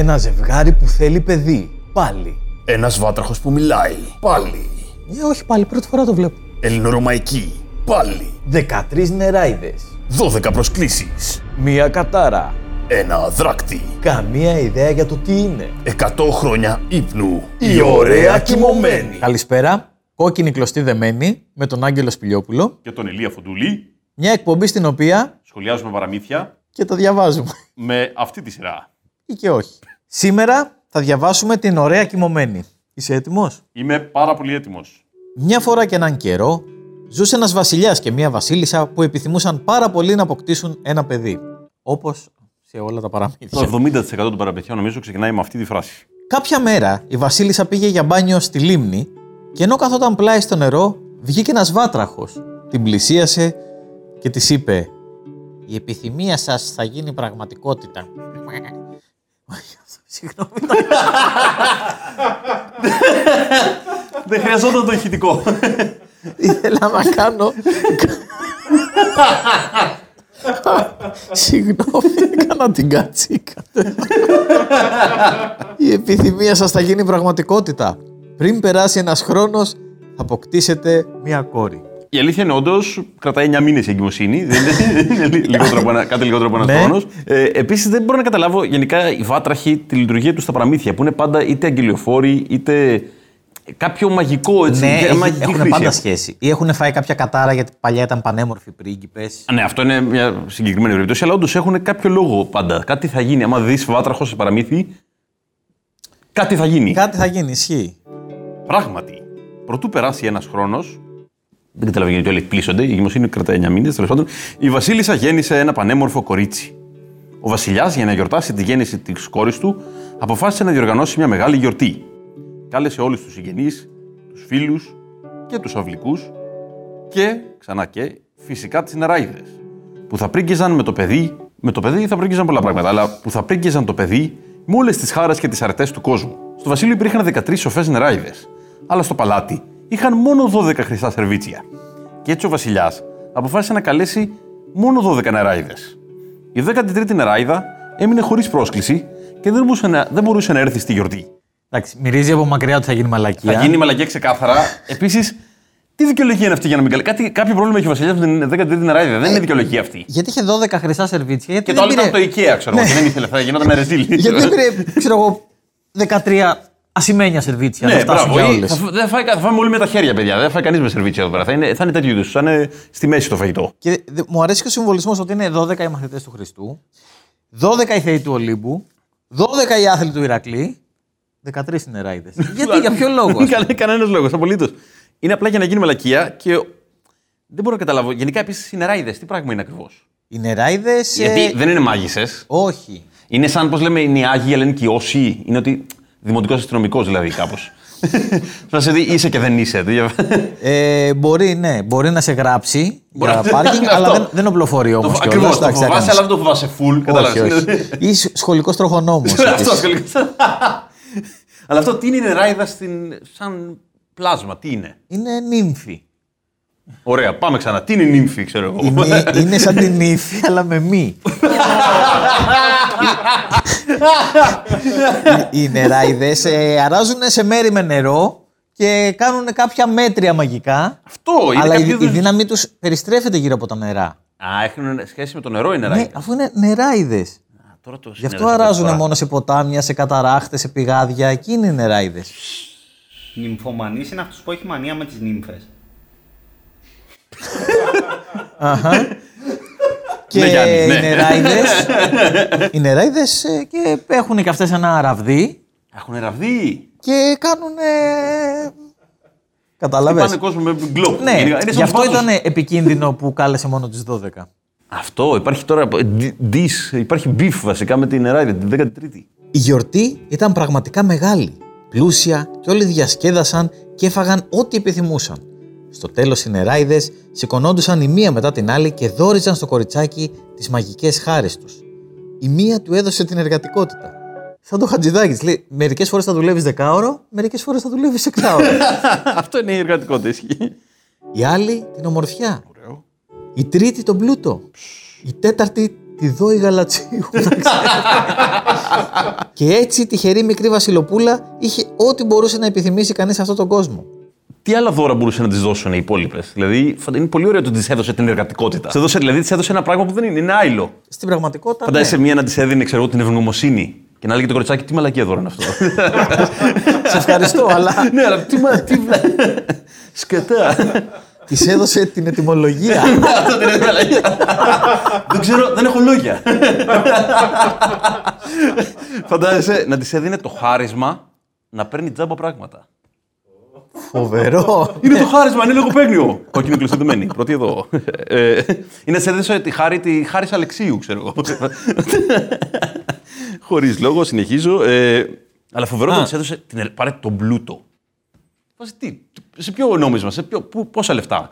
Ένα ζευγάρι που θέλει παιδί. Πάλι. Ένας βάτραχος που μιλάει. Πάλι. Ε, όχι πάλι, πρώτη φορά το βλέπω. Ελληνορωμαϊκή. Πάλι. 13 νεράιδες. 12 προσκλήσεις. Μία κατάρα. Ένα δράκτη. Καμία ιδέα για το τι είναι. 100 χρόνια ύπνου. Η ωραία κοιμωμένη. Καλησπέρα. Κόκκινη κλωστή δεμένη με τον Άγγελο Σπηλιόπουλο. και τον Ηλία Φοντούλη. Μια εκπομπή στην οποία Σχολιάζουμε παραμύθια και τα διαβάζουμε. με αυτή τη σειρά. Ή και όχι. Σήμερα θα διαβάσουμε την ωραία κοιμωμένη. Είσαι έτοιμος; Είμαι πάρα πολύ έτοιμος. Μια φορά και έναν καιρό ζούσε ένας βασιλιάς και μια βασίλισσα που επιθυμούσαν πάρα πολύ να αποκτήσουν ένα παιδί. Όπως σε όλα τα παραμύθια. Το 70% των παραπετιών νομίζω ξεκινάει με αυτή τη φράση. Κάποια μέρα η Βασίλισσα πήγε για μπάνιο στη λίμνη και ενώ καθόταν πλάι στο νερό βγήκε ένας βάτραχος. Την πλησίασε και της είπε «Η επιθυμία σας θα γίνει πραγματικότητα». Συγγνώμη. Δεν χρειαζόταν το ηχητικό. Ήθελα να κάνω... Συγγνώμη, έκανα την κατσίκα. Η επιθυμία σας θα γίνει πραγματικότητα. Πριν περάσει ένας χρόνος, θα αποκτήσετε μία κόρη. Η αλήθεια είναι όντως κρατάει 9 μήνες η εγκυμοσύνη. Δεν είναι- είναι λι- λιγότερο από ένα- κάτι λιγότερο από ένα Ναι. χρόνος. Ε, Επίσης δεν μπορώ να καταλάβω γενικά οι βάτραχοι τη λειτουργία τους στα παραμύθια που είναι πάντα είτε αγγελιοφόροι είτε κάποιο μαγικό έτσι. Ναι, για έχει- μαγική έχουν χρήση. πάντα σχέση. Ή έχουν φάει κάποια κατάρα γιατί παλιά ήταν πανέμορφοι πρίγκιπες. Α, Ναι, αυτό είναι μια συγκεκριμένη περίπτωση, αλλά όντως έχουν κάποιο λόγο πάντα. Κάτι θα γίνει. Άμα δεις βάτραχο σε παραμύθι, κάτι θα γίνει. Κάτι θα γίνει, ισχύει. Πράγματι, προτού περάσει ένας χρόνος, δεν καταλαβαίνω γιατί όλοι εκπλήσονται, η εγκυμοσύνη κρατάει 9 μήνες, τέλος πάντων, η Βασίλισσα γέννησε ένα πανέμορφο κορίτσι. Ο Βασιλιάς, για να γιορτάσει τη γέννηση της κόρης του, αποφάσισε να διοργανώσει μια μεγάλη γιορτή. Κάλεσε όλους τους συγγενείς, τους φίλους και τους αυλικούς και, ξανά και, φυσικά τις νεράιδες. Που θα πρίγγιζαν με το παιδί, με το παιδί θα πρίγγιζαν πολλά πράγματα, αλλά που θα πρίγγιζαν το παιδί με όλες τις χάρες και τις αρετές του κόσμου. Στο Βασίλειο υπήρχαν 13 σοφές νεράιδες, αλλά στο παλάτι είχαν μόνο 12 χρυσά σερβίτσια. Και έτσι ο Βασιλιάς αποφάσισε να καλέσει μόνο 12 νεράιδες. Η 13η νεράιδα έμεινε χωρίς πρόσκληση και δεν μπορούσε, να, δεν μπορούσε να έρθει στη γιορτή. Εντάξει, μυρίζει από μακριά ότι θα γίνει μαλακία. Θα γίνει μαλακία ξεκάθαρα. Επίσης, τι δικαιολογία είναι αυτή για να μην καλέσει. Κάτι, κάποιο πρόβλημα έχει ο Βασιλιάς με την 13η νεράιδα. Δεν είναι δικαιολογία αυτή. Γιατί είχε 12 χρυσά σερβίτσια. Γιατί Και το άλλο δεν ήταν από πήρε... το IKEA, ξέρω εγώ. και δεν ήθελε, θα γινόταν ρεζίλ. Γιατί δεν πήρε, ξέρω εγώ, 13 ασημένια σερβίτσια. Ναι, να φτάσουν μπράβο. για Ή όλες. Θα, φ- δεν φάει, θα φάμε όλοι με τα χέρια, παιδιά. Δεν θα φάει κανείς με σερβίτσια εδώ πέρα. Θα είναι, θα είναι τέτοιου είδους. Θα είναι στη μέση το φαγητό. Και δε- μου αρέσει και ο συμβολισμός ότι είναι 12 οι μαθητές του Χριστού, 12 οι θεοί του Ολύμπου, 12 οι άθλοι του Ηρακλή, 13 οι νεράιδε. Γιατί, για ποιο λόγο. ας πούμε; Κανένας λόγος, απολύτως. Είναι απλά για να γίνει μαλακία και δεν μπορώ να καταλάβω. Γενικά επίσης οι νεράιδε, τι πράγμα είναι ακριβώς; Οι νεράιδε. Γιατί δεν είναι μάγισσες. Όχι. Είναι σαν, πώς λέμε, είναι οι Άγιοι, αλλά είναι και οι Όσοι. Είναι ότι. Δημοτικός αστυνομικός δηλαδή, κάπως. Θα σε δει, είσαι και δεν είσαι. Τι- Ε, μπορεί, ναι, μπορεί να σε γράψει Μπορεί για να- πάρκινγκ, αυτό. αλλά δεν, δεν οπλοφορεί όμως. Ακριβώς. Το φοβάσαι, αλλά δεν το φοβάσαι full. Όχι, Κατάλαβε. όχι. Ή σχολικός τροχονόμος. Αυτό ασχολείται. Αλλά αυτό τι είναι η νεράιδα στην... σαν πλάσμα, τι είναι; Είναι νύμφη. Ωραία, πάμε ξανά. Τι είναι η νύμφη, ξέρω εγώ. Είναι, είναι σαν την ύφη, αλλά με μη. Οι νεράιδες αράζουν σε μέρη με νερό και κάνουν κάποια μέτρια μαγικά. Αυτό είναι αλλά η, κάποιο η είδους- δύναμή τους περιστρέφεται γύρω από τα νερά. Α, έχουν σχέση με το νερό οι Ναι, νεράιδες. αφού είναι νεράιδες. Α, Τώρα το Γι' αυτό συνέδεσα αράζουν πρώτη φορά. μόνο σε ποτάμια, σε καταράχτες, σε πηγάδια. Εκεί είναι οι νεράιδες. Νυμφομανής είναι αυτός που έχει μανία με τις νύμφες. Και Ναι, Γιάννη, ναι. οι νεράιδε. οι νεράιδε και έχουν και αυτές ένα ραβδί Έχουν ραβδί; και κάνουν. Ε... Κατάλαβες; Πάνε κόσμο με γκλόπ. Ναι, Είναι σαν γι' αυτό βάζος. ήταν επικίνδυνο που κάλεσε μόνο τις 12. Αυτό, υπάρχει τώρα. Δις, υπάρχει beef βασικά με την νεράιδα, την 13η. Η γιορτή ήταν πραγματικά μεγάλη, πλούσια και όλοι διασκέδασαν και έφαγαν ό,τι επιθυμούσαν. Στο τέλος οι νεράιδες σηκωνόντουσαν η μία μετά την άλλη και δόριζαν στο κοριτσάκι τις μαγικές χάρες τους. Η μία του έδωσε την εργατικότητα. Σαν το χατζηδάκι της λέει: Μερικές φορές θα δουλεύεις δεκάωρο, μερικές φορές θα δουλεύεις εξάωρο. Αυτό είναι η εργατικότητα, ισχύει. η άλλη την ομορφιά. Ωραίο. Η τρίτη τον πλούτο. Η τέταρτη τη δόη γαλατσίου. και έτσι η τυχερή μικρή Βασιλοπούλα είχε ό,τι μπορούσε να επιθυμήσει κανείς σε αυτόν τον κόσμο. Τι άλλα δώρα μπορούσε να τη δώσουν οι υπόλοιπες; Δηλαδή, φαντα- είναι πολύ ωραίο το ότι τη έδωσε την εργατικότητα. Της έδωσε, δηλαδή, τη έδωσε ένα πράγμα που δεν είναι, είναι άειλο. Στην πραγματικότητα. Φαντάζεσαι ναι. μία να τη έδινε, ξέρω εγώ, την ευγνωμοσύνη. Και να λέγει το κοριτσάκι, τι μαλακία δώρο είναι αυτό. Σε ευχαριστώ, αλλά ναι, αλλά τι μα. Τι... Σκατά. της έδωσε την ετοιμολογία. Αυτό δεν είναι μαλακία. δεν ξέρω, δεν έχω λόγια. Φαντάζεσαι να της έδινε το χάρισμα να παίρνει τζάμπα πράγματα. Φοβερό. Είναι το χάρισμα, είναι λογοπαίγνιο. Κόκκινο κλειστοδεμένη. Πρώτη εδώ. Ε, είναι σε έδωσε τη χάρη, τη χάρη Αλεξίου, ξέρω εγώ. Χωρίς λόγο, συνεχίζω. Ε, αλλά φοβερό το τη έδωσε. Την, ελ- πάρε τον πλούτο. Βάζει τι, σε ποιο νόμισμα, σε ποιο, πού, πόσα λεφτά.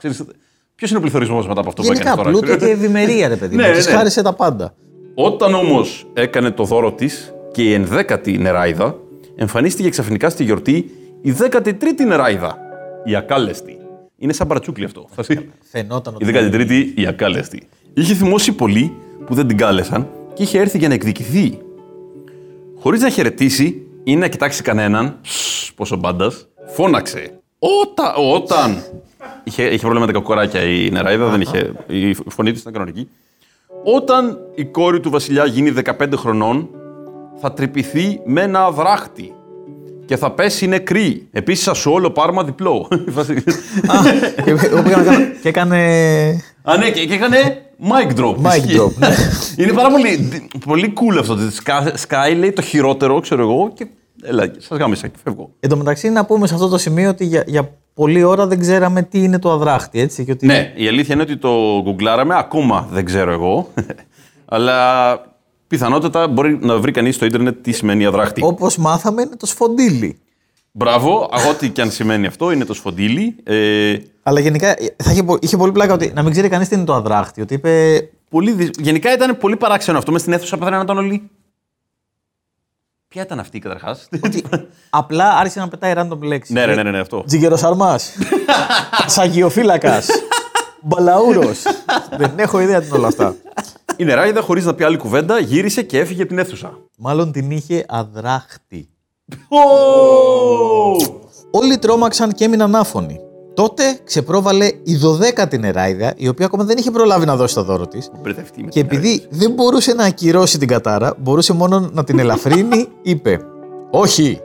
Ποιος είναι ο πληθωρισμός μετά από αυτό που Γενικά έκανες τώρα; πλούτο και ευημερία, ρε παιδί μου. Ναι, ναι, Της ναι. χάρισε τα πάντα. Όταν όμως έκανε το δώρο της και η ενδέκατη νεράιδα, εμφανίστηκε ξαφνικά στη γιορτή η 13η νεράιδα. Η ακάλεστη. Είναι σαν παρατσούκλι αυτό. φάση. Φαινόταν Η ότι. 13η η ακάλεστη. Είχε θυμώσει πολύ που δεν την κάλεσαν και είχε έρθει για να εκδικηθεί. Χωρίς να χαιρετήσει ή να κοιτάξει κανέναν, σσ, πόσο μπάντας, φώναξε. Όταν. όταν. είχε, είχε πρόβλημα με τα κακοράκια η νεράιδα, δεν είχε. Η φωνή της ήταν κανονική. Όταν η κόρη του βασιλιά γίνει 15 χρονών, θα τρυπηθεί με ένα δράχτη και θα πέσει νεκρή. Επίσης, θα σου όλο πάρμα διπλό. Και εγώ πήγα να κάνω- Και έκανε. Α, ναι, και, και έκανε mic drop. Mic Ισχύει. drop, ναι. Είναι πάρα πολύ, πολύ cool αυτό. ότι Sky, Sky λέει το χειρότερο, ξέρω εγώ, και έλα, σας γάμισα και φεύγω. Εν τω μεταξύ, να πούμε σε αυτό το σημείο ότι για, για πολλή ώρα δεν ξέραμε τι είναι το αδράχτη, έτσι. Και ότι Ναι, η αλήθεια είναι ότι το γκουγκλάραμε, ακόμα δεν ξέρω εγώ, αλλά πιθανότατα μπορεί να βρει κανείς στο ίντερνετ τι σημαίνει αδράχτη. Όπως μάθαμε, είναι το σφοντίλι. Μπράβο, ό,τι και αν σημαίνει αυτό, είναι το σφοντίλι. Ε, Αλλά γενικά θα είχε, πο- είχε πολύ πλάκα ότι να μην ξέρει κανείς τι είναι το αδράχτη. Ότι είπε. πολύ δυσ- Γενικά ήταν πολύ παράξενο αυτό. Μες στην αίθουσα πέθανε να ήταν όλοι. Ποια ήταν αυτή καταρχάς; ότι απλά άρχισε να πετάει random λέξεις. ναι, ναι, ναι, ναι, αυτό. Τζιγκεροσαρμά. Σαγιοφύλακας. Μπαλαούρος. Δεν έχω ιδέα τι είναι όλα αυτά. Η νεράιδα, χωρίς να πει άλλη κουβέντα, γύρισε και έφυγε από την αίθουσα. Μάλλον την είχε αδράχτη. Όλοι τρόμαξαν και έμειναν άφωνοι. Τότε ξεπρόβαλε η δωδέκατη νεράιδα, η οποία ακόμα δεν είχε προλάβει να δώσει το δώρο της. Μπερδευτεί με Και την επειδή δεν μπορούσε να ακυρώσει την κατάρα, μπορούσε μόνο να την ελαφρύνει, είπε: Όχι,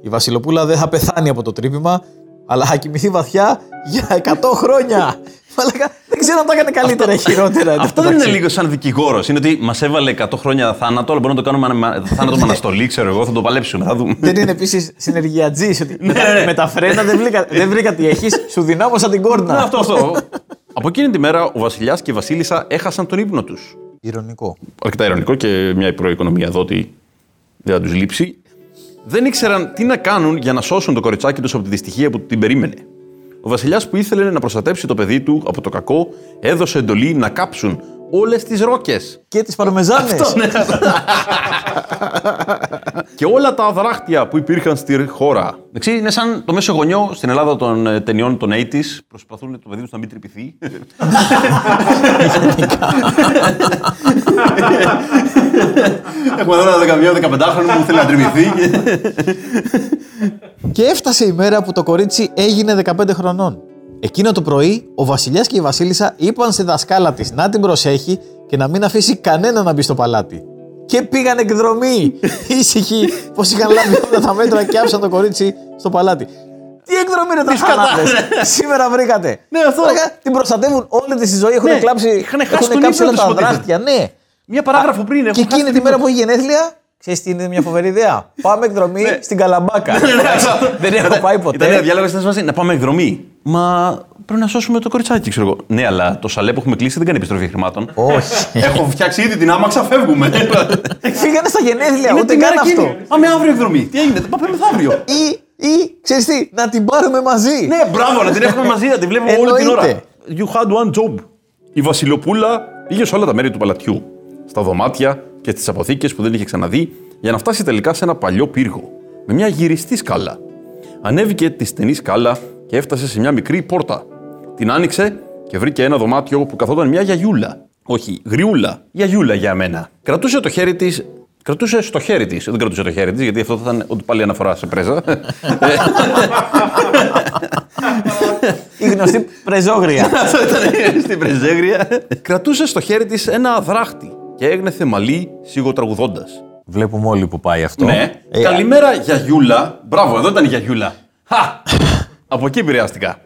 η Βασιλοπούλα δεν θα πεθάνει από το τρύπημα, αλλά θα κοιμηθεί βαθιά για 100 χρόνια. Μαλάκα, δεν ξέρω αν τα έκανε καλύτερα ή χειρότερα. εν τω Αυτό δεν είναι μεταξύ. λίγο σαν δικηγόρος. Είναι ότι μας έβαλε 100 χρόνια θάνατο, αλλά μπορούμε να το κάνουμε ανα- θάνατο με αναστολή, ξέρω εγώ, θα το παλέψουμε. Θα δούμε. Δεν είναι επίσης συνεργειατζή. Ότι με, Ναι, τα, ναι. με τα φρένα δεν βρήκα, δεν βρήκα τι έχεις, σου δυνάμωσα την κόρνα. Ναι, αυτό, αυτό. Από εκείνη τη μέρα ο Βασιλιάς και η Βασίλισσα έχασαν τον ύπνο τους. Ηρωνικό. Αρκετά ειρωνικό και μια προοικονομία εδώ ότι δεν θα τους λείψει. Δεν ήξεραν τι να κάνουν για να σώσουν το κοριτσάκι τους από τη δυστυχία που την περίμενε. Ο Βασιλιάς που ήθελε να προστατέψει το παιδί του από το κακό, έδωσε εντολή να κάψουν όλες τις ρόκες. Και τις παρμεζάνες. και όλα τα αδράχτια που υπήρχαν στη χώρα. Εντάξει, είναι σαν το μέσο γονιό στην Ελλάδα των ε, ταινιών των 80s. Προσπαθούν το παιδί του να μην τρυπηθεί. Έχουμε εδώ ένα 15χρονο που θέλει να τρυπηθεί. Και έφτασε η μέρα που το κορίτσι έγινε 15 χρονών. Εκείνο το πρωί, ο Βασιλιάς και η Βασίλισσα είπαν στη δασκάλα της να την προσέχει και να μην αφήσει κανένα να μπει στο παλάτι. Και πήγαν εκδρομή ήσυχοι πως είχαν λάβει όλα τα μέτρα και άφησαν το κορίτσι στο παλάτι. Τι εκδρομή είναι τα χανάδες. Σήμερα βρήκατε. Ναι, αυτό. Μαλάκα, Την προστατεύουν όλη τη τη ζωή. Έχουν Ναι, κλάψει, είχαν χάσει έχουν τον κάψει ύπνο όλα τους, τα υποτίθεται. δράχτια. Ναι. Μια παράγραφο πριν. Και έχω χάσει εκείνη την τη μέρα ύπνο. που έχει γενέθλια, ξέρεις τι είναι μια φοβερή ιδέα. Πάμε εκδρομή Ναι. στην Καλαμπάκα. Δεν έχω πάει ποτέ. Ήταν ένα διάλογος στην μαζί να πάμε εκδρομή. Μα πρέπει να σώσουμε το κοριτσάκι, ξέρω εγώ. Ναι, αλλά το σαλέ που έχουμε κλείσει δεν κάνει επιστροφή χρημάτων. Όχι. Έχω φτιάξει ήδη την άμαξα, φεύγουμε. Φύγανε στα γενέθλια, Είναι ούτε την καν μέρα εκείνη. αυτό. Πάμε αύριο εκδρομή. Τι έγινε, δεν πάμε μεθαύριο. Ή, ή, ξέρεις τι, να την πάρουμε μαζί. Ναι, μπράβο, να την έχουμε μαζί, να την βλέπουμε όλη την ώρα. Εννοείται. You had one job. Η Βασιλοπούλα πήγε σε όλα τα μέρη του παλατιού. Στα δωμάτια και στις αποθήκες που δεν είχε ξαναδεί, για να φτάσει τελικά σε ένα παλιό πύργο. Με μια γυριστή σκάλα. Ανέβηκε τη στενή σκάλα και έφτασε σε μια μικρή πόρτα. Την άνοιξε και βρήκε ένα δωμάτιο που καθόταν μια γιαγιούλα. Όχι, γριούλα. Γιαγιούλα για μένα. Κρατούσε το χέρι τη. Κρατούσε στο χέρι της. Δεν κρατούσε το χέρι της, γιατί αυτό θα ήταν ότι πάλι αναφορά σε πρέζα. Η γνωστή πρεζόγρια. Αυτό ήταν στην πρεζέγρια. Κρατούσε στο χέρι της ένα αδράχτη και έγνεθε μαλλί σιγοτραγουδώντας. Βλέπουμε όλοι που πάει αυτό. Ναι. Ε, Καλημέρα Γιαγιούλα. Μπράβο, εδώ ήταν η Γιαγιούλα. Χα! Από εκεί επηρεάστηκα.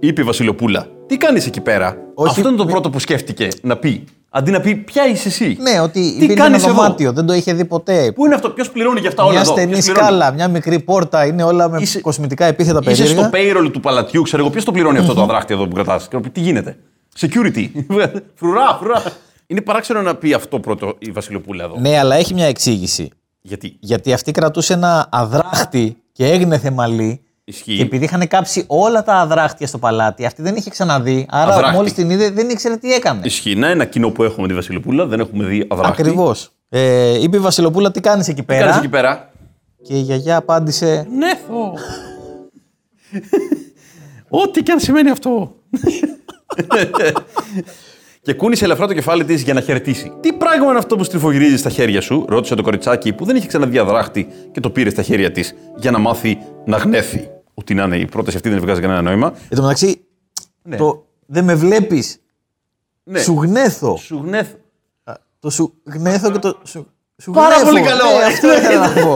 Είπε η Βασιλοπούλα. Τι κάνεις εκεί πέρα; Όχι, Αυτό είναι το μη- πρώτο που σκέφτηκε να πει. Αντί να πει, Ποια είσαι εσύ; Ναι, ότι Τι υπήρχε ένα κάνεις εδώ; δωμάτιο, δεν το είχε δει ποτέ. Πού είναι αυτό, ποιος πληρώνει για αυτά όλα Μια εδώ; στενή ποιος πληρώνει; σκάλα, μια μικρή πόρτα, είναι όλα με Είσαι- κοσμητικά επίθετα Είσαι περίεργα. στο payroll του παλατιού, ξέρω εγώ, ποιος το πληρώνει αυτό το αδράχτη εδώ που κρατάς; Τι γίνεται; Security. φρουρά, φρουρά. Είναι παράξενο να πει αυτό πρώτο η Βασιλοπούλα εδώ. Ναι, αλλά έχει μια εξήγηση. Γιατί; Γιατί αυτή κρατούσε ένα αδράχτη και έγνεθε μαλλί. Ισχύει. Και επειδή είχαν κάψει όλα τα αδράχτια στο παλάτι, αυτή δεν είχε ξαναδεί. Άρα, Αδράχτη. μόλις την είδε, δεν ήξερε τι έκανε. Ισχύει. Να ένα κοινό που έχουμε με τη Βασιλοπούλα, δεν έχουμε δει αδράχτη. Ακριβώς. Ε, είπε η Βασιλοπούλα, τι κάνεις εκεί Τι πέρα; κάνει εκεί πέρα; Και η γιαγιά απάντησε, Νέθω. Ό,τι και αν σημαίνει αυτό. και κούνησε ελαφρά το κεφάλι της για να χαιρετήσει. Τι πράγμα είναι αυτό που στριφογυρίζεις στα χέρια σου, ρώτησε το κοριτσάκι που δεν είχε ξαναδεί αδράχτη και το πήρε στα χέρια της για να μάθει να γνέθει. Ό,τι να είναι, η πρόταση αυτή δεν βγάζει κανένα νόημα. Εν τω μεταξύ, Ναι. το δεν με βλέπεις. Ναι. Σου γνέθω. Σου γνέθω. Το σου γνέθω και το σου. σου Πάρα γνέφω. πολύ καλό. Ναι, αυτό ήθελα να πω.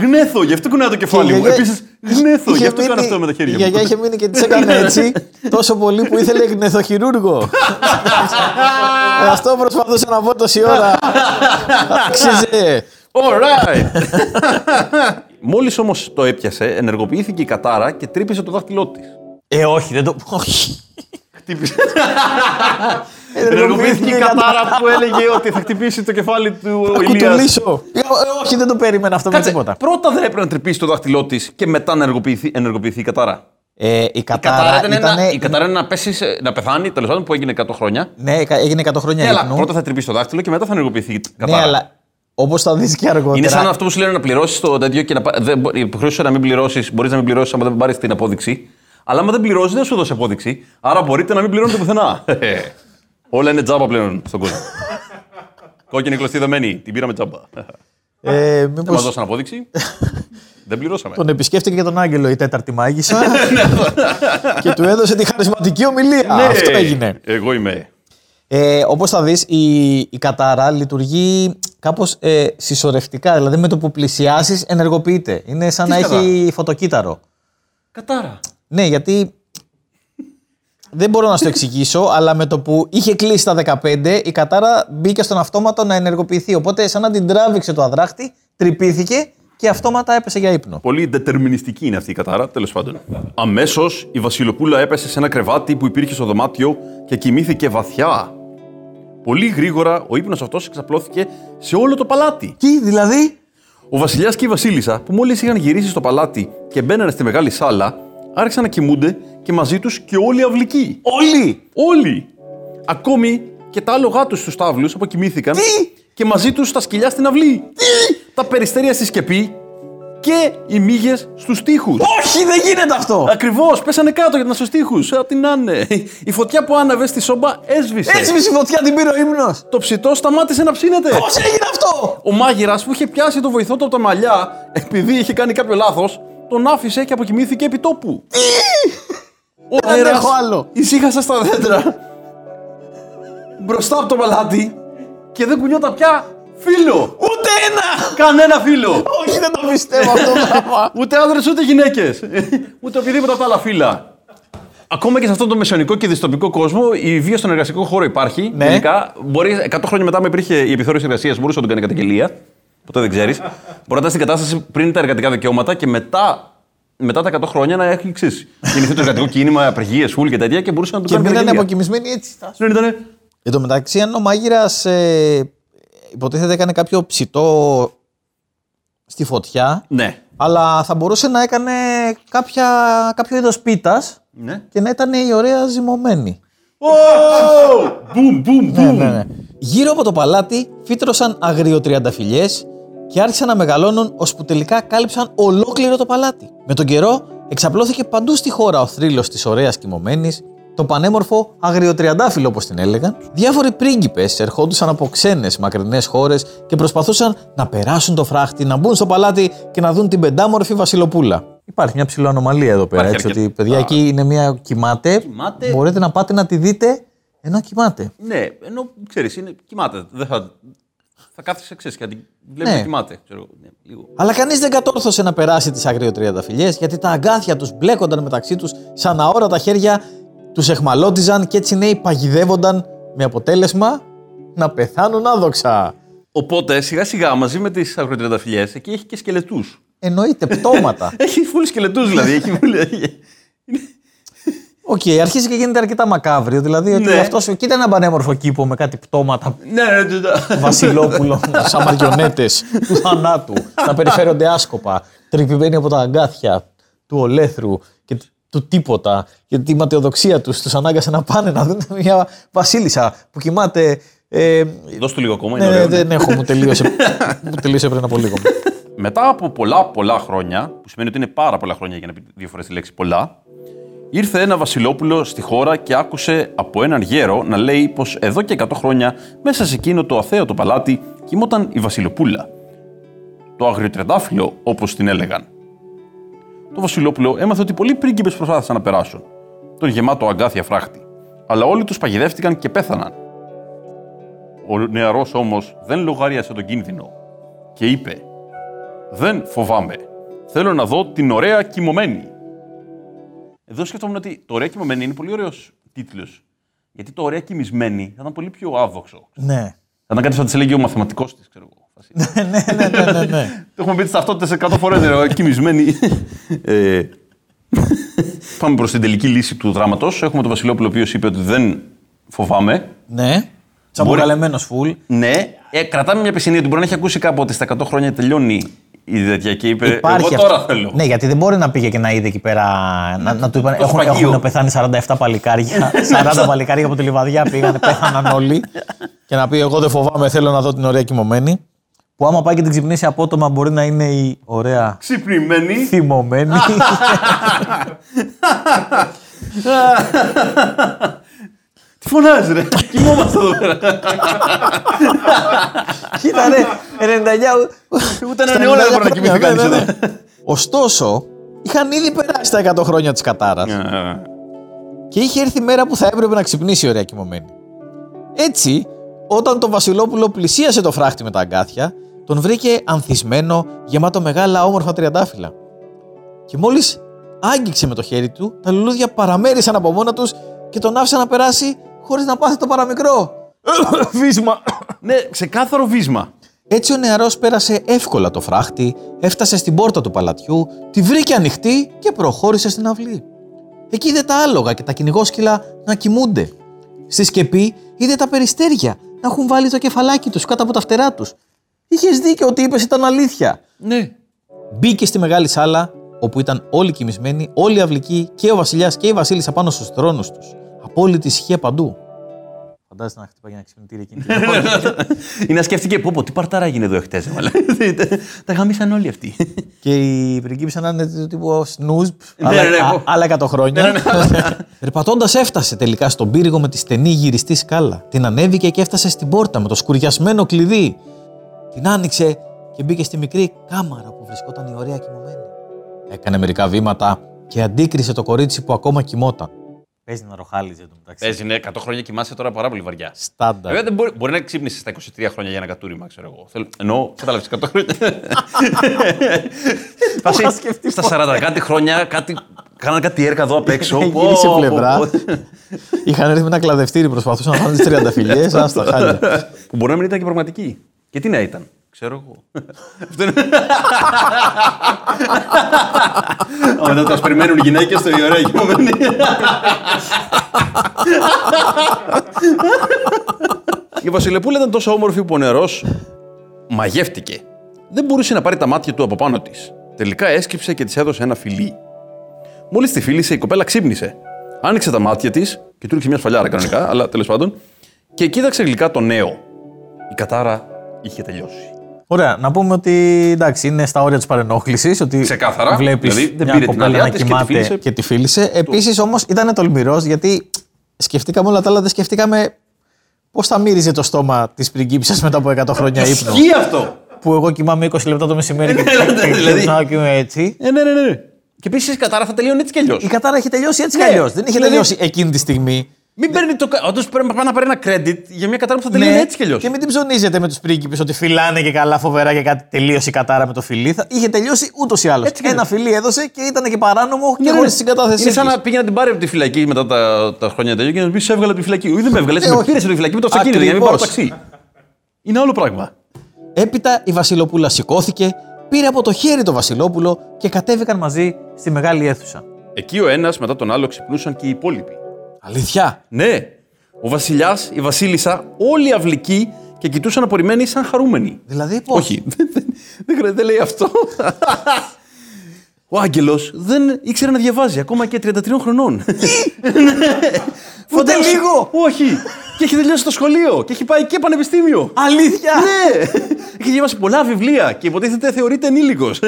γνέθω, γι' αυτό κουνάω το κεφάλι Και η μου. γιαγιά Επίσης, γνέθω, είχε γι' αυτό κάνω μείνει- αυτό με τα χέρια Η μου. γιαγιά είχε μείνει και της έκανε έτσι τόσο πολύ που ήθελε γνεθοχειρούργο. Ε, αυτό προσπαθούσα να πω τόση ώρα. Άξιζε. Alright. Μόλις όμως το έπιασε, ενεργοποιήθηκε η κατάρα και τρύπησε το δάχτυλό της. Ε, όχι, δεν το. Όχι. Χτύπησε. Ενεργοποιήθηκε η κατάρα που έλεγε ότι θα χτυπήσει το κεφάλι του ο Θα Ηλίας. κουτουλήσω. Ε, Όχι, δεν το περίμενα αυτό με Κάτσε, τίποτα. πρώτα δεν έπρεπε να τρυπήσει το δάχτυλό της και μετά να ενεργοποιηθεί, ενεργοποιηθεί η κατάρα. Ε, η Η κατάρα κατάρα ήταν, ήταν. ένα, η κατάρα είναι να, πέσει, σε- να πεθάνει, τέλος πάντων που έγινε 100 χρόνια. Ναι, έγινε 100 χρόνια Ναι, αλλά ύπνου. πρώτα θα τρυπήσει το δάχτυλο και μετά θα ενεργοποιηθεί η Ναι, κατάρα. αλλά όπως θα δεις και αργότερα. Είναι σαν αυτό που σου λένε να πληρώσεις το τέτοιο και να. πα- Δεν, μπο- η υποχρέωση σου να μην πληρώσεις. Μπορείς να μην πληρώσεις άμα δεν πάρεις την απόδειξη. Αλλά άμα δεν πληρώσεις, δεν σου δώσει απόδειξη. Άρα μπορείτε να μην πληρώνετε πουθενά. Όλα είναι τζάμπα πλέον στον κόσμο. Κόκκινη κλωστή δεμένη. Την πήραμε τζάμπα. Ε, Δεν μας μήπως δώσαν απόδειξη. δεν πληρώσαμε. τον επισκέφτηκε και τον Άγγελο η τέταρτη μάγισσα Ναι, και του έδωσε τη χαρισματική ομιλία. Αυτό έγινε. Εγώ είμαι. Ε, όπως θα δεις, η, η κατάρα λειτουργεί κάπως ε, συσσωρευτικά. Δηλαδή με το που πλησιάσεις ενεργοποιείται. Είναι σαν Τι να κατάρα; έχει φωτοκύτταρο. Κατάρα. Ναι, γιατί δεν μπορώ να σου το εξηγήσω, αλλά με το που είχε κλείσει τα 15, η κατάρα μπήκε στον αυτόματο να ενεργοποιηθεί. Οπότε, σαν να την τράβηξε το αδράχτη, τρυπήθηκε και αυτόματα έπεσε για ύπνο. Πολύ δετερμινιστική είναι αυτή η κατάρα, τέλος πάντων. Αμέσως η Βασιλοπούλα έπεσε σε ένα κρεβάτι που υπήρχε στο δωμάτιο και κοιμήθηκε βαθιά. Πολύ γρήγορα ο ύπνος αυτός εξαπλώθηκε σε όλο το παλάτι. Τι, δηλαδή; Ο Βασιλιάς και η Βασίλισσα, που μόλις είχαν γυρίσει στο παλάτι και μπαίνανε στη μεγάλη σάλα, άρχισαν να κοιμούνται και μαζί τους και όλοι οι αυλικοί. Όλοι! Όλοι! Ακόμη και τα άλογά τους στους τάβλους αποκοιμήθηκαν. Τι; Και μαζί τους τα σκυλιά στην αυλή. Τι; Τα περιστέρια στη σκεπή και οι μύγες στους τοίχους. Όχι, δεν γίνεται αυτό! Ακριβώς, πέσανε κάτω για να στους τοίχους. Ό,τι να είναι. Η φωτιά που άναβε στη σόμπα έσβησε. Έσβησε η φωτιά, την πήρε ο ύμνος. Το ψητό σταμάτησε να ψήνεται. Πώς έγινε αυτό! Ο μάγειρας που είχε πιάσει το βοηθό του από τα μαλλιά επειδή είχε κάνει κάποιο λάθος, τον άφησε και αποκοιμήθηκε επί τόπου. Ο Δεν αέρας έχω άλλο. ησύχασε στα δέντρα μπροστά από το παλάτι και δεν κουνιόταν πια φίλο. Ούτε ένα! Κανένα φίλο. Όχι, δεν το πιστεύω αυτό το πράγμα. Ούτε άντρε ούτε γυναίκες. ούτε οποιοδήποτε από τα άλλα φύλλα. Ακόμα και σε αυτόν τον μεσαιωνικό και δυστοπικό κόσμο, η βία στον εργασιακό χώρο υπάρχει. Ναι. Γενικά, μπορεί 100 χρόνια μετά, με υπήρχε η επιθεώρηση εργασίας, μπορούσε να τον κάνει καταγγελία. Ποτέ δεν ξέρεις. μπορεί να ήταν στην κατάσταση πριν τα εργατικά δικαιώματα και μετά, μετά τα 100 χρόνια να έχει εξής. Κινηθεί το εργατικό κίνημα, απεργίες, φουλ και τέτοια και μπορούσε να του Και κάνει μείνανε καταγγελία. αποκοιμισμένοι έτσι. Δεν ήτανε. Εν τω μεταξύ, αν ο μάγειρας ε, υποτίθεται έκανε κάποιο ψητό στη φωτιά, Ναι. αλλά θα μπορούσε να έκανε κάποια, κάποιο είδος πίτας ναι. και να ήταν η ωραία ζυμωμένη. Μπουμ, μπουμ, μπουμ. Ναι, ναι. Γύρω από το παλάτι φύτρωσαν αγριοτριανταφυλιές και άρχισαν να μεγαλώνουν ώσπου τελικά κάλυψαν ολόκληρο το παλάτι. Με τον καιρό εξαπλώθηκε παντού στη χώρα ο θρύλος της ωραίας κοιμωμένης το πανέμορφο αγριοτριαντάφυλλο όπως την έλεγαν, διάφοροι πρίγκιπες ερχόντουσαν από ξένες μακρινές χώρες και προσπαθούσαν να περάσουν το φράχτη, να μπουν στο παλάτι και να δουν την πεντάμορφη Βασιλοπούλα. Υπάρχει μια ψηλή ανομαλία εδώ πέρα. Υπάρχει Έτσι, αρκετά. ότι παιδιά εκεί είναι μια κοιμάται, Κοιμάται. Μπορείτε να πάτε να τη δείτε ενώ κοιμάται. Ναι, ενώ ξέρεις, κοιμάται. Δεν θα, θα κάθεσαι, ξέρεις, και να την βλέπεις Ναι. να κοιμάται. Ξέρω, εγώ. ναι, λίγο. Αλλά κανείς δεν κατόρθωσε να περάσει τις αγριοτριανταφυλιέ γιατί τα αγκάθια τους μπλέκονταν μεταξύ τους σαν αόρατα χέρια, τους εχμαλώτιζαν και έτσι οι νέοι παγιδεύονταν με αποτέλεσμα να πεθάνουν άδοξα. Οπότε σιγά σιγά μαζί με τις αγροτριανταφυλιέ εκεί έχει και σκελετούς. Εννοείται, πτώματα. Έχει φούλη σκελετούς δηλαδή. έχει φούλη... Οκ, αρχίζει και γίνεται αρκετά μακάβριο. Δηλαδή ότι Ναι. αυτός, κοίτα ένα πανέμορφο κήπο με κάτι πτώματα ναι, ναι, ναι, ναι. Βασιλόπουλο, σαν μαριονέτες του θανάτου, να περιφέρονται άσκοπα, τρυπημένοι από τα αγκάθια του ολέθρου και του- του τίποτα. Γιατί η ματαιοδοξία τους τους ανάγκασε να πάνε να δουν μια βασίλισσα που κοιμάται. Ε, Δώσ' του λίγο ακόμα. ναι, είναι ναι, ωραίο, ναι. δεν έχω, μου τελείωσε, μου τελείωσε πριν από λίγο. Μετά από πολλά πολλά χρόνια, που σημαίνει ότι είναι πάρα πολλά χρόνια για να πει δύο φορές τη λέξη πολλά, ήρθε ένα Βασιλόπουλο στη χώρα και άκουσε από έναν γέρο να λέει πως εδώ και 100 χρόνια μέσα σε εκείνο το αθέατο παλάτι κοιμόταν η Βασιλοπούλα. Το αγριοτρεντάφυλλο, όπως την έλεγαν. Το Βασιλόπουλο έμαθε ότι πολλοί πρίγκιπες προσπάθησαν να περάσουν. Τον γεμάτο αγκάθια φράχτη. Αλλά όλοι τους παγιδεύτηκαν και πέθαναν. Ο νεαρός όμως δεν λογάριασε τον κίνδυνο και είπε: Δεν φοβάμαι. Θέλω να δω την ωραία κοιμωμένη. Εδώ σκεφτόμουν ότι το ωραία κοιμωμένη είναι πολύ ωραίος τίτλος. Γιατί το ωραία κοιμισμένη θα ήταν πολύ πιο άδοξο. ναι. Θα ήταν κάτι σαν να της έλεγε ο μαθηματικός της, ξέρω εγώ. Ναι, ναι, ναι, ναι, ναι. Το έχουμε πει τις ταυτότητες 100 φορές. Κοιμισμένη. ε, πάμε προς την τελική λύση του δράματος. Έχουμε τον Βασιλόπουλο, ο οποίος είπε ότι δεν φοβάμαι. ναι. Τσαμποκαλεμένο φουλ. Ναι, ε, κρατάμε μια πισινή ότι μπορεί να έχει ακούσει κάποτε στα 100 χρόνια τελειώνει η τέτοια και είπε: Υπάρχει Εγώ τώρα αυτό. θέλω. Ναι, γιατί δεν μπορεί να πήγε και να είδε εκεί πέρα. Να, να του είπαν: Το έχουν, σφαγείο. έχουν πεθάνει 47 παλικάρια. 40 παλικάρια από τη λιβαδιά πήγαν, πέθαναν όλοι. και να πει: Εγώ δεν φοβάμαι, θέλω να δω την ωραία κοιμωμένη. Που άμα πάει και την ξυπνήσει απότομα μπορεί να είναι η ωραία Ξυπνημένη. θυμωμένη. Τι φωνάζεις, ρε; Κοιμόμαστε εδώ πέρα. Κοίτα ρε, 99. Ούτε έναν αιώνα δεν μπορεί να κοιμηθεί κανείς εδώ. Ωστόσο, είχαν ήδη περάσει τα 100 χρόνια της κατάρας. Ε, Και είχε έρθει η μέρα που θα έπρεπε να ξυπνήσει η ωραία κοιμωμένη. Έτσι, όταν το Βασιλόπουλο πλησίασε το φράχτη με τα αγκάθια, τον βρήκε ανθισμένο, γεμάτο μεγάλα όμορφα τριαντάφυλλα. Και μόλις άγγιξε με το χέρι του, τα λουλούδια παραμέρισαν από μόνα τους και τον άφησαν να περάσει χωρίς να πάθει το παραμικρό. Βίσμα. Ναι, ξεκάθαρο βίσμα. Έτσι ο νεαρός πέρασε εύκολα το φράχτη, έφτασε στην πόρτα του παλατιού, τη βρήκε ανοιχτή και προχώρησε στην αυλή. Εκεί είδε τα άλογα και τα κυνηγόσκυλα να κοιμούνται. Στη σκεπή είδε τα περιστέρια να έχουν βάλει το κεφαλάκι τους κάτω από τα φτερά τους. Είχες δίκιο ότι είπες ήταν αλήθεια. Ναι. Μπήκε στη μεγάλη σάλα, όπου ήταν όλοι κοιμισμένοι, όλοι αυλικοί και ο βασιλιάς και η βασίλισσα πάνω στους θρόνους τους. Απόλυτη ησυχία παντού. Φαντάζεσαι να χτυπάει ένα ξυπνητήρι εκείνη την ώρα. Ή να σκέφτηκε, πω, πω, τι παρτάρα έγινε εδώ εχθές. Τα γαμίσαν όλοι αυτοί. και η πριγκίπισσα να είναι του τύπου snooze, Ναι, άλλα, ναι, ναι, α- πω. άλλα 100 χρόνια. Περπατώντα έφτασε τελικά στον πύργο με τη στενή γυριστή σκάλα. Την ανέβηκε και έφτασε στην πόρτα με το σκουριασμένο κλειδί. Την άνοιξε και μπήκε στη μικρή κάμαρα που βρισκόταν η ωραία κοιμωμένη. Έκανε μερικά βήματα και αντίκρισε το κορίτσι που ακόμα κοιμόταν. Παίζει να ροχάλιζε το μεταξύ. Παίζει, ναι, 100 χρόνια κοιμάσαι τώρα πάρα πολύ βαριά. Στάνταρ. Βέβαια, δεν μπορεί, μπορεί να ξύπνησες στα 23 χρόνια για ένα κατούριμα, ξέρω εγώ. Θέλω, εννοώ, κατάλαβες 100 χρόνια. Φάση, στα 40 κάτι χρόνια, κάτι, κάναν κάτι έργα εδώ απ' έξω. Έχει Πω, γυρίσει πω, πλευρά. πω. Είχαν έρθει με ένα κλαδευτήρι, προσπαθούσαν να φάνε τις τριανταφυλιέ. Άστα χάλια. Που μπορεί να μην ήταν και πραγματική. Και τι να ήταν, ξέρω εγώ. Αυτό είναι. Α, Μετά τα περιμένουν οι γυναίκες στο η ωραία κοιμωμένη. Η Βασιλεπούλα ήταν τόσο όμορφη που ο νερός μαγεύτηκε. Δεν μπορούσε να πάρει τα μάτια του από πάνω της. Τελικά έσκυψε και της έδωσε ένα φιλί. Μόλις τη φίλησε, η κοπέλα ξύπνησε. Άνοιξε τα μάτια της και του ρίξε μια σφαλιάρα κανονικά, αλλά τέλος πάντων. Και κοίταξε γλυκά το νέο. Η κατάρα είχε τελειώσει. Ωραία, να πούμε ότι εντάξει, είναι στα όρια της παρενόχλησης. Ότι Ξεκάθαρα. Βλέπεις Δηλαδή, δεν μια πήρε την κοπέλα άδειά να της και τη κοιμάται φίλησε. και τη φίλησε. Επίσης όμως ήταν τολμηρός γιατί σκεφτήκαμε όλα τα άλλα, δεν σκεφτήκαμε πώς θα μύριζε το στόμα της πριγκίπισσας μετά από 100 χρόνια ύπνο. Ισχύει αυτό. που εγώ κοιμάμαι 20 λεπτά το μεσημέρι και Ναι, ναι, ναι, δηλαδή. ξυπνάω και είμαι έτσι. Ε, ναι, ναι, ναι. Και επίσης η κατάρα θα τελειώνει έτσι κι αλλιώς. Η κατάρα έχει τελειώσει έτσι Ναι, κι αλλιώς. Δεν είχε δηλαδή- τελειώσει εκείνη τη στιγμή. Μην παίρνει το. Όντως πρέπει να πάρει ένα credit για μια κατάρα που θα τελειώνει Ναι, έτσι κι αλλιώς. Και μην την ψωνίζετε με τους πρίγκιπες ότι φυλάνε και καλά φοβερά και κάτι τελείωσε η κατάρα με το φιλί. Θα... Είχε τελειώσει ούτως ή άλλως. Έτσι κι Ένα αλλιώς. φιλί έδωσε και ήταν και παράνομο Ναι, και ναι. χωρί συγκατάθεσή Είναι σαν της. να πήγε να την πάρει από τη φυλακή μετά τα, τα χρόνια τέλειω και να του πει Σε έβγαλε από τη φυλακή. Όχι, δεν με έβγαλε. Έτσι Ε, με όχι. πήρε από τη φυλακή με το αυτοκίνητο για να μην πάρω Ακριβώς. ταξί. Είναι άλλο πράγμα. Έπειτα η Βασιλοπούλα σηκώθηκε, πήρε από το χέρι το Βασιλόπουλο και κατέβηκαν μαζί στη μεγάλη αίθουσα. Εκεί ο ένας μετά τον άλλο ξυπνούσαν και οι υπόλοιποι. Αλήθεια; Ναι, ο βασιλιάς, η βασίλισσα, όλοι οι αυλικοί και κοιτούσαν απορριμμένοι σαν χαρούμενοι. Δηλαδή πώς; Όχι, δεν, δεν, δεν, χρειάζεται, δεν λέει αυτό. Ο Άγγελος δεν ήξερε να διαβάζει ακόμα και 33 χρονών. Ούτε Φαντάσου- λίγο. Όχι. Και έχει τελειώσει το σχολείο και έχει πάει και πανεπιστήμιο. Αλήθεια; Ναι! Έχει διαβάσει πολλά βιβλία και υποτίθεται θεωρείται ενήλικος.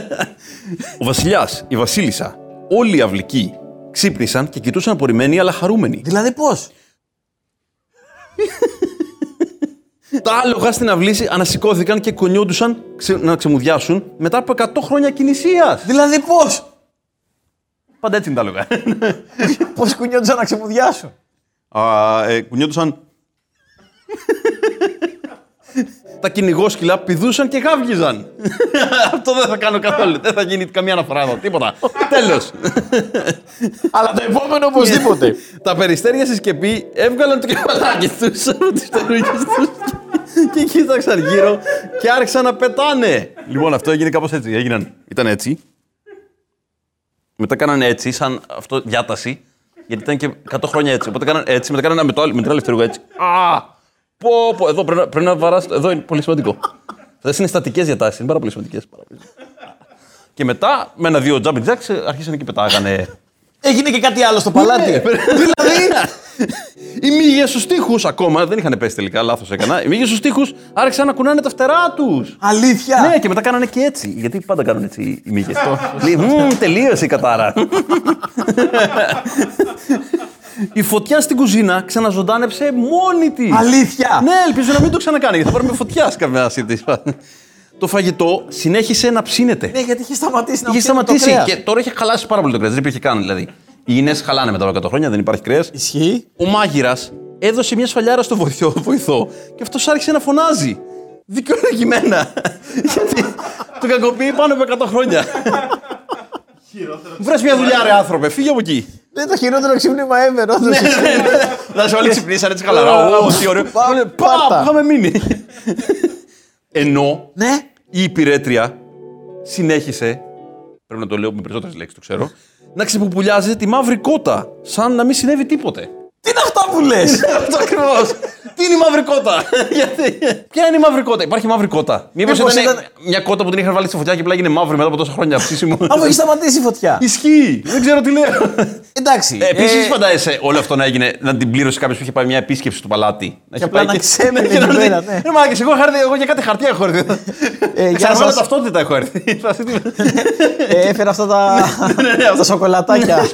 Ο Βασιλιάς, η Βασίλισσα, όλοι οι αυλικοί ξύπνησαν και κοιτούσαν απορριμμένοι αλλά χαρούμενοι. Δηλαδή πώς; Τα άλογα στην αυλή ανασηκώθηκαν και κονιόντουσαν ξε- να ξεμουδιάσουν μετά από 100 χρόνια κινησίας. Δηλαδή πώς; Πάντα έτσι είναι τα άλογα. Πώς κουνιόντουσαν να ξεμουδιάσουν; Α, ε, κουνιόντουσαν. Τα κυνηγόσκυλα πηδούσαν και γάβγιζαν. Αυτό δεν θα κάνω καθόλου. Δεν θα γίνει καμία αναφορά εδώ. Τίποτα. Τέλος. Αλλά το επόμενο οπωσδήποτε. Τα περιστέρια στη σκεπή έβγαλαν το κεφαλάκι τους από τις φτερούγε τους και κοίταξαν γύρω και άρχισαν να πετάνε. Λοιπόν, αυτό έγινε κάπως έτσι. Έγιναν, ήταν έτσι. Μετά κάνανε έτσι, σαν αυτό διάταση. Γιατί ήταν και 100 χρόνια έτσι. Οπότε κάνανε έτσι, μετά κάνανε με, το, άλλο- με την άλλη φτερούγα έτσι. Α! Πω, πω, εδώ πρέπει, να- πρέπει να βαράς, Εδώ είναι πολύ σημαντικό. Αυτές είναι στατικές διατάσεις, είναι πάρα πολύ σημαντικές. Και μετά, με ένα-δύο jumping jacks, αρχίσαν και πετάγανε. Έγινε και κάτι άλλο στο παλάτι. δηλαδή. Οι μύγες στους τοίχους ακόμα δεν είχαν πέσει τελικά, λάθος έκανα. Οι μύγες στους τοίχους άρχισαν να κουνάνε τα φτερά τους. Αλήθεια; Ναι, και μετά κάνανε και έτσι. Γιατί πάντα κάνουν έτσι οι μύγες. Λέει, «Μμμ, τελείωσε η κατάρα. η φωτιά στην κουζίνα ξαναζωντάνεψε μόνη της. Αλήθεια. Ναι, ελπίζω να μην το ξανακάνει, γιατί θα πάρουμε φωτιά σε κάποια σύντηση. Το φαγητό συνέχισε να ψήνεται. Ναι, γιατί είχε σταματήσει να Είχε ψήνει το σταματήσει κρέας. και τώρα έχει χαλάσει πάρα πολύ το κρέας. Δεν υπήρχε καν δηλαδή. Οι Ινές χαλάνε μετά από 100 χρόνια, δεν υπάρχει κρέας. Ισχύει. Ο μάγειρας έδωσε μια σφαλιάρα στο βοηθό, βοηθό και αυτός άρχισε να φωνάζει. Δικαιολογημένα. Γιατί το κακοποιεί πάνω από 100 χρόνια. Βρες μια δουλειά, ρε άνθρωπε, φύγε από εκεί. Δεν είναι το χειρότερο ξύπνημα ever, όντως. Ναι, Να σε όλοι ξυπνήσαν έτσι χαλαρά. Ω, τι ωραίο. Πά- Πα, πάτα. που είχαμε μείνει. Ενώ Ναι. η υπηρέτρια συνέχισε, πρέπει να το λέω με περισσότερες λέξεις, το ξέρω, να ξεπουπουλιάζει τη μαύρη κότα, σαν να μην συνέβη τίποτε. Τι είναι αυτά που λες. Αυτό ακριβώς. Τι είναι η μαύρη κότα. Γιατί; Ποια είναι η μαύρη κότα. Υπάρχει μαύρη κότα. Μήπω Μήπως ήταν, ήταν- μια κότα που την είχαν βάλει στη φωτιά και απλά έγινε μαύρη μετά από τόσα χρόνια ψήσιμο. Αφού έχει σταματήσει η φωτιά. Ισχύει. Δεν ξέρω τι λέω. Εντάξει. Επίσης, ε, φαντάζεσαι όλο αυτό να έγινε να την πλήρωσε κάποιος που είχε πάει μια επίσκεψη στο παλάτι; Να είχε απλά πάει να και- ξέμενε και να εκεί δει, πέρα, ναι. Ρε μάκες, εγώ, είχα έρθει- εγώ για κάτι χαρτιά έχω έρθει. Ε, γεια Ξαναβάλω σας. ταυτότητα έχω έρθει. ε, έφερα αυτά τα, Ναι, τα σοκολατάκια.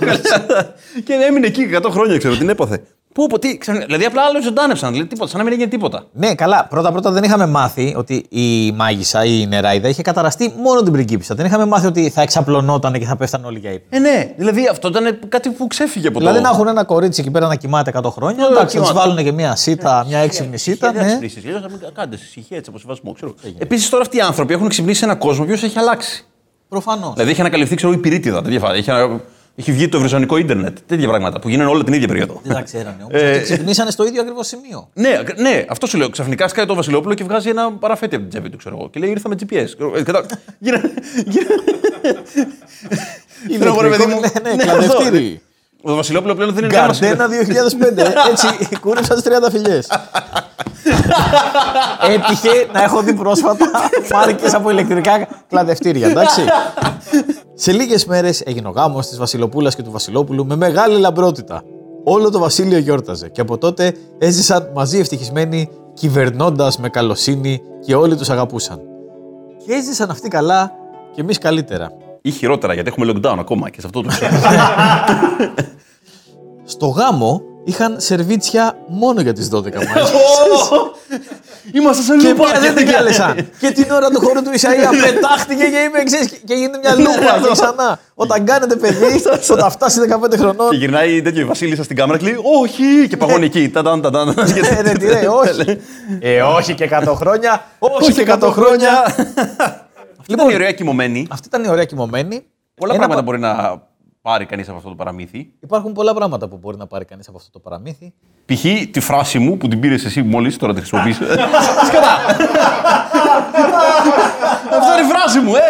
και έμεινε εκεί 100 χρόνια, ξέρω, την έπαθε. Πού, πού, τι, ξαφνικά- δηλαδή απλά άλλο ζωντάνεψαν, δηλαδή τίποτα, σαν να μην έγινε τίποτα. ναι, καλά. Πρώτα-πρώτα δεν είχαμε μάθει ότι η μάγισσα ή η νεράιδα είχε καταραστεί μόνο την πριγκίπισσα. Δεν είχαμε μάθει ότι θα εξαπλωνόταν και θα πέφτανε όλοι για ύπνο. Ε, ναι, δηλαδή αυτό ήταν κάτι που ξέφυγε από Δηλαδή το. να έχουν ένα κορίτσι εκεί πέρα να κοιμάται 100 χρόνια. Ε, Εντάξει, θα τους κοιμάται. βάλουν και μια σίτα, μια έξυπνη σίτα. Δεν ναι. ξυπνήσει. Αλλιώ να μην κάνετε ησυχία έτσι από σεβασμό. Ξέρω. Επίσης τώρα αυτοί οι άνθρωποι έχουν ξυπνήσει σε έναν κόσμο ο οποίος έχει αλλάξει. Προφανώς. Δηλαδή έχει ανακαλυφθεί, ξέρω, η πυρίτιδα. Τέτοια φάση. Έχει, ανα- έχει βγει το ευρυζωνικό ίντερνετ. Τέτοια πράγματα που γίνανε όλα την ίδια περίοδο. Δεν τα ξέρανε όμως. Ε, Ξυπνήσανε στο ίδιο ακριβώς σημείο. Ναι, ναι, αυτό σου λέω. Ξαφνικά σκάει το Βασιλόπουλο και βγάζει ένα παραφέτη από την τσέπη του, ξέρω εγώ. Και λέει ήρθα με GPS. Ε, κατά- Γίνανε. Είναι Θέλω, ρε παιδί μου. ναι, ναι, Ναι, κλαδευτήρι. Ο Βασιλόπουλο πλέον δεν είναι καν Γκαρντένα 2005. Έτσι, κούρεψαν 30 φιλιές. Έτυχε να έχω δει πρόσφατα μάρκε από ηλεκτρικά κλαδευτήρια, εντάξει. Σε λίγες μέρες έγινε ο γάμος της Βασιλοπούλας και του Βασιλόπουλου με μεγάλη λαμπρότητα. Όλο το βασίλειο γιόρταζε και από τότε έζησαν μαζί ευτυχισμένοι, κυβερνώντας με καλοσύνη και όλοι τους αγαπούσαν. Και έζησαν αυτοί καλά και εμείς καλύτερα. Ή χειρότερα, γιατί έχουμε lockdown ακόμα και σε αυτό το ξέρω. Στο γάμο είχαν σερβίτσια μόνο για τις 12 μάγισσες. Είμαστε σε Και λούπα. μία δεν την κάλεσαν. και την ώρα του χώρου του Ισαΐα πετάχτηκε και είπε ξέρεις, και γίνεται μια λούπα και ξανά. Όταν κάνετε παιδί, όταν φτάσει 15 χρονών. Και γυρνάει τέτοιο η Βασίλισσα στην κάμερα και λέει Όχι! Και παγώνει εκεί. Ταντάν, ταντάν. Και- Ε, ρε, τι λέει, όχι. Ε, όχι και 100 χρόνια. Όχι και 100 χρόνια. Λοιπόν, είναι η ωραία κοιμωμένη. Αυτή ήταν η ωραία κοιμωμένη. Πολλά Ένα πράγματα πα- μπορεί να πάρει κανείς από αυτό το παραμύθι. Υπάρχουν πολλά πράγματα που μπορεί να πάρει κανείς από αυτό το παραμύθι. Π.χ. τη φράση μου που την πήρες εσύ μόλις, τώρα τη χρησιμοποιείς. Σκατά! Αυτό είναι η φράση μου, ε!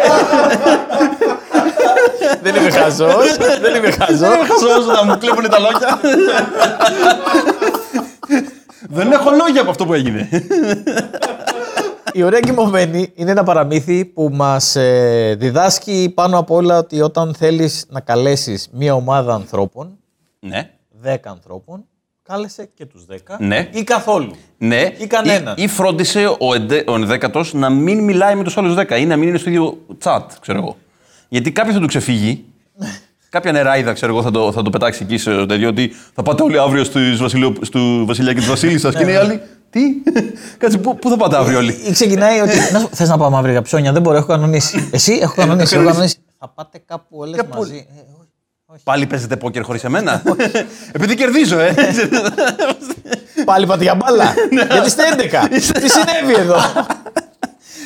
Δεν είμαι χαζός. Δεν είμαι χαζός. Δεν χαζός να μου κλέβουν τα λόγια. Δεν έχω λόγια από αυτό που έγινε. Η ωραία κοιμωμένη είναι ένα παραμύθι που μας ε, διδάσκει πάνω απ' όλα ότι όταν θέλεις να καλέσεις μία ομάδα ανθρώπων, Ναι. 10 ανθρώπων, κάλεσε και τους 10 Ναι. ή καθόλου. Ναι. Ή κανέναν. Ή, ή φρόντισε ο, εντε, ο ενδέκατος να μην μιλάει με τους άλλους 10 ή να μην είναι στο ίδιο chat, ξέρω εγώ. Γιατί κάποιος θα του ξεφύγει. Κάποια νεράιδα, ξέρω εγώ, θα το, θα το πετάξει εκεί σε τέτοιο ότι θα πάτε όλοι αύριο στους βασιλειο, στου Βασιλιά και τη Βασίλισσα. και είναι οι άλλοι. Τι, κάτσε, πού, πού θα πάτε αύριο όλοι; Ή ξεκινάει ότι. να σου- Θες να πάμε αύριο για ψώνια, δεν μπορώ, έχω κανονίσει. Εσύ, έχω κανονίσει. έχω κανονίσει. Θα πάτε κάπου όλες Κάπου- μαζί. Ε, όχι. Πάλι παίζετε πόκερ χωρίς εμένα; Επειδή κερδίζω, ε. Πάλι πάτε για μπάλα; Γιατί είστε 11. Τι συνέβη εδώ;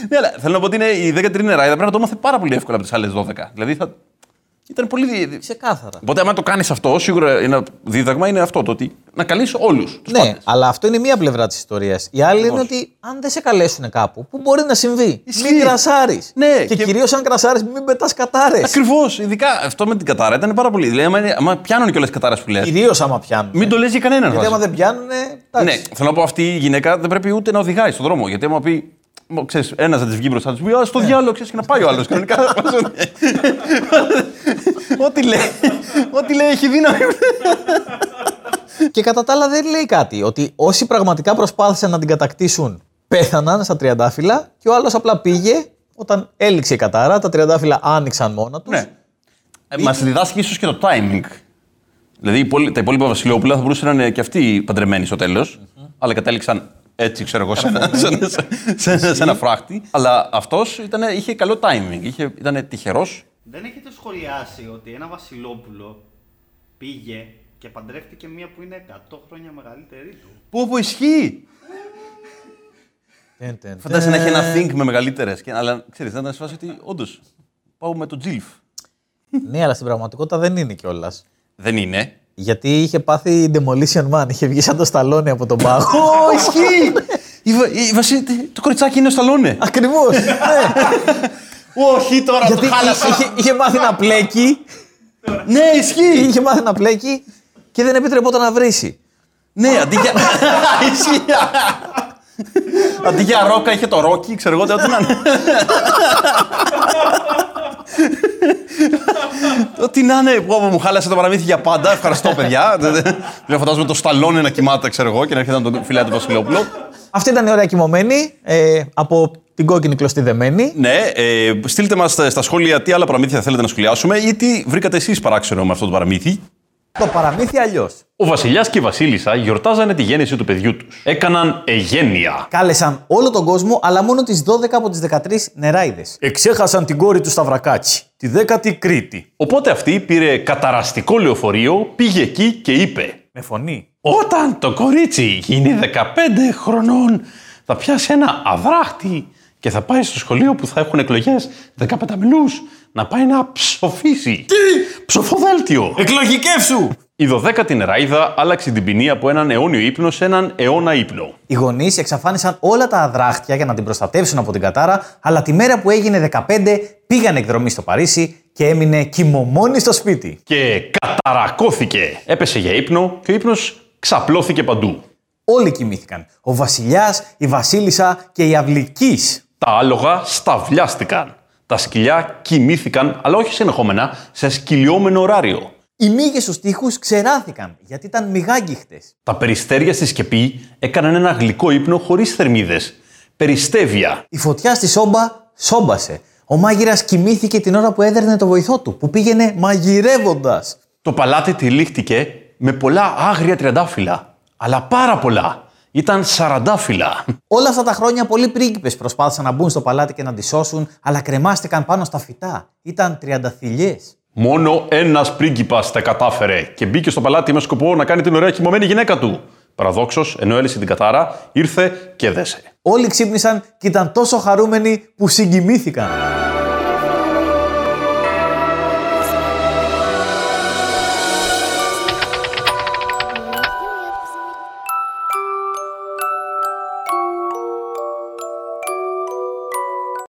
ναι, αλλά θέλω να πω ότι είναι η 13η νεράιδα πρέπει να το μάθει πάρα πολύ εύκολα από τις άλλες 12. Δηλαδή θα. Ήταν πολύ. δι- Ξεκάθαρα. Οπότε, άμα το κάνεις αυτό, σίγουρα ένα δίδαγμα είναι αυτό. Το ότι να καλείς όλους. Ναι, αλλά αυτό είναι μία πλευρά της ιστορίας. Η άλλη είναι ότι αν δεν σε καλέσουν κάπου, που μπορεί να συμβεί. Ισχύει. Μην κρασάρεις. Ναι, και, και- κυρίως αν κρασάρεις, μην πετάς κατάρες. Ακριβώς. Ειδικά αυτό με την κατάρα ήταν πάρα πολύ. Δηλαδή, άμα, είναι- άμα πιάνουν κιόλας κατάρα που λε. Κυρίως άμα πιάνουν. Μην το λες για κανέναν. Γιατί άμα βάζει. δεν πιάνουν. Ναι, θέλω να πω αυτή η γυναίκα δεν πρέπει ούτε να οδηγάει στον δρόμο. Γιατί άμα πει. Ξέρεις, ένας θα της βγει μπροστά του, πει Α, στο διάλογο, ξέρεις και να πάει ο άλλος. Κανονικά. Ό,τι λέει. Ό,τι λέει έχει δύναμη. Και κατά τα άλλα δεν λέει κάτι. Ότι όσοι πραγματικά προσπάθησαν να την κατακτήσουν πέθαναν στα τριαντάφυλλα και ο άλλος απλά πήγε όταν έληξε η κατάρα. Τα τριαντάφυλλα άνοιξαν μόνα τους. Ναι. Μας διδάσκει ίσως και το timing. Δηλαδή οι υπόλοι- τα υπόλοιπα βασιλόπουλα θα μπορούσαν να είναι και αυτοί παντρεμένοι στο τέλος, αλλά κατέληξαν έτσι, ξέρω εγώ, σε ένα, σε ένα- σε ένα- σε ένα φράχτη. Αλλά αυτός είχε καλό timing. Είχε, ήταν τυχερός. Δεν έχετε σχολιάσει ότι ένα Βασιλόπουλο πήγε και παντρεύτηκε μία που είναι 100 χρόνια μεγαλύτερη του; Πού που ισχύει. Τεν, τεν, Φαντάζεσαι να έχει τεν. ένα think με μεγαλύτερες. Αλλά ξέρεις, να ήταν σε φάση ότι όντως πάω με το Τζιλφ. Ναι, αλλά στην πραγματικότητα δεν είναι κιόλας. Δεν είναι. Γιατί είχε πάθει Demolition Man. Είχε βγει σαν το σταλόνι από τον πάγο. Ω, ισχύει! Η Βα- η Βασί- το κοριτσάκι είναι στο Σταλόνε. Ακριβώς. Όχι, τώρα Γιατί είχε, είχε μάθει να πλέκει. Ναι, ισχύει. Είχε μάθει να πλέκει και δεν επιτρεπόταν να βρίσει. Ναι, αντί για. Ισχύει. Αντί για ρόκα είχε το ρόκι, ξέρω εγώ τι να είναι. Ό,τι να είναι, που μου χάλασε το παραμύθι για πάντα. Ευχαριστώ, παιδιά. Δεν φαντάζομαι το σταλόνι να κοιμάται, ξέρω εγώ, και να έρχεται να τον φιλάει του Βασιλόπουλο. Αυτή ήταν η ωραία κοιμωμένη ε, από την κόκκινη κλωστή δεμένη. Ναι, ε, στείλτε μας στα σχόλια τι άλλα παραμύθια θέλετε να σχολιάσουμε ή τι βρήκατε εσείς παράξενο με αυτό το παραμύθι. Το παραμύθι αλλιώς. Ο Βασιλιάς και η Βασίλισσα γιορτάζανε τη γέννηση του παιδιού τους. Έκαναν εγένεια. Κάλεσαν όλο τον κόσμο, αλλά μόνο τις 12 από τις 13 νεράιδες. Εξέχασαν την κόρη του Σταυρακάτσι, τη δέκατη Κρήτη. Οπότε αυτή πήρε καταραστικό λεωφορείο, πήγε εκεί και είπε Με φωνή. Όταν το κορίτσι γίνει 15 χρονών, θα πιάσει ένα αδράχτη και θα πάει στο σχολείο που θα έχουν εκλογές 15 μελούς να πάει να ψοφήσει. Τι! Ψοφοδέλτιο! Εκλογικεύσου! Η 12η νεράιδα άλλαξε την ποινή από έναν αιώνιο ύπνο σε έναν αιώνα ύπνο. Οι γονείς εξαφάνισαν όλα τα αδράχτια για να την προστατεύσουν από την κατάρα, αλλά τη μέρα που έγινε 15 πήγαν εκδρομή στο Παρίσι και έμεινε κοιμωμόνη στο σπίτι. Και καταρακώθηκε. Έπεσε για ύπνο και ο ύπνος ξαπλώθηκε παντού. Όλοι κοιμήθηκαν. Ο βασιλιάς, η βασίλισσα και η αυλική. Τα άλογα σταυλιάστηκαν. Τα σκυλιά κοιμήθηκαν, αλλά όχι συνεχόμενα, σε σκυλιόμενο ωράριο. Οι μύγες στους τοίχους ξεράθηκαν γιατί ήταν μυγάγγιχτε. Τα περιστέρια στη σκεπή έκαναν ένα γλυκό ύπνο χωρίς θερμίδες. Περιστέβια. Η φωτιά στη σόμπα σόμπασε. Ο μάγειρας κοιμήθηκε την ώρα που έδερνε το βοηθό του, που πήγαινε μαγειρεύοντας. Το παλάτι τυλίχτηκε με πολλά άγρια τριαντάφυλλα. Αλλά πάρα πολλά. Ήταν σαραντάφυλλα. Όλα αυτά τα χρόνια πολλοί πρίγκιπες προσπάθησαν να μπουν στο παλάτι και να τη σώσουν, αλλά κρεμάστηκαν πάνω στα φυτά. Ήταν τριανταθυλιές. Μόνο ένας πρίγκιπας τα κατάφερε και μπήκε στο παλάτι με σκοπό να κάνει την ωραία κοιμωμένη γυναίκα του. Παραδόξως, ενώ έλυσε την κατάρα, ήρθε και δέσε. Όλοι ξύπνησαν και ήταν τόσο χαρούμενοι που συγκινήθηκαν.